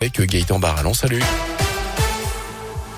avec Gaëtan Barallon. Salut.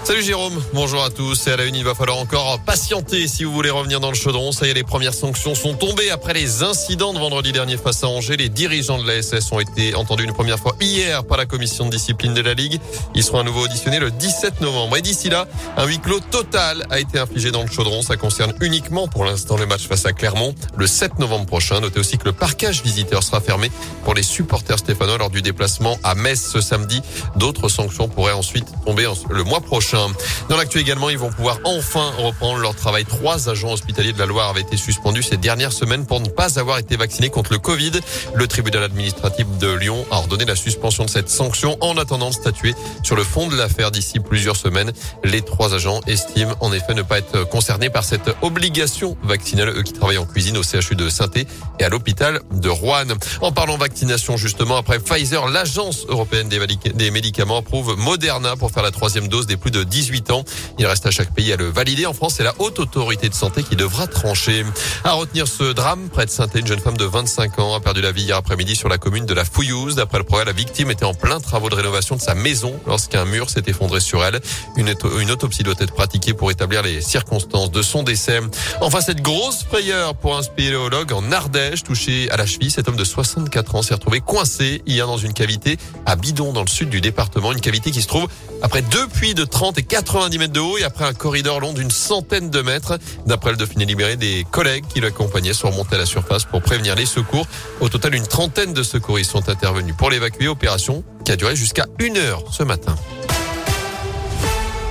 Salut Jérôme, bonjour à tous. Et à la une, il va falloir encore patienter si vous voulez revenir dans le chaudron. Ça y est, les premières sanctions sont tombées après les incidents de vendredi dernier face à Angers. Les dirigeants de la SS ont été entendus une première fois hier par la commission de discipline de la Ligue. Ils seront à nouveau auditionnés le 17 novembre. Et d'ici là, un huis clos total a été infligé dans le chaudron. Ça concerne uniquement pour l'instant le match face à Clermont le 7 novembre prochain. Notez aussi que le parcage visiteur sera fermé pour les supporters stéphanois lors du déplacement à Metz ce samedi. D'autres sanctions pourraient ensuite tomber le mois prochain. Dans l'actu également, ils vont pouvoir enfin reprendre leur travail. Trois agents hospitaliers de la Loire avaient été suspendus ces dernières semaines pour ne pas avoir été vaccinés contre le Covid. Le tribunal administratif de Lyon a ordonné la suspension de cette sanction en attendant de statuer sur le fond de l'affaire d'ici plusieurs semaines. Les trois agents estiment en effet ne pas être concernés par cette obligation vaccinale, eux qui travaillent en cuisine au CHU de saint et à l'hôpital de Rouen. En parlant vaccination justement, après Pfizer, l'agence européenne des médicaments approuve Moderna pour faire la troisième dose des plus de 18 ans. Il reste à chaque pays à le valider. En France, c'est la haute autorité de santé qui devra trancher. À retenir ce drame, près de saint une jeune femme de 25 ans a perdu la vie hier après-midi sur la commune de la Fouillouse. D'après le progrès, la victime était en plein travaux de rénovation de sa maison lorsqu'un mur s'est effondré sur elle. Une, une autopsie doit être pratiquée pour établir les circonstances de son décès. Enfin, cette grosse frayeur pour un spéléologue en Ardèche, touché à la cheville. Cet homme de 64 ans s'est retrouvé coincé hier dans une cavité à Bidon, dans le sud du département. Une cavité qui se trouve après deux puits de 30 et 90 mètres de haut et après un corridor long d'une centaine de mètres. D'après le Dauphiné libéré, des collègues qui l'accompagnaient sont remontés à la surface pour prévenir les secours. Au total, une trentaine de secouristes sont intervenus pour l'évacuer. Opération qui a duré jusqu'à une heure ce matin.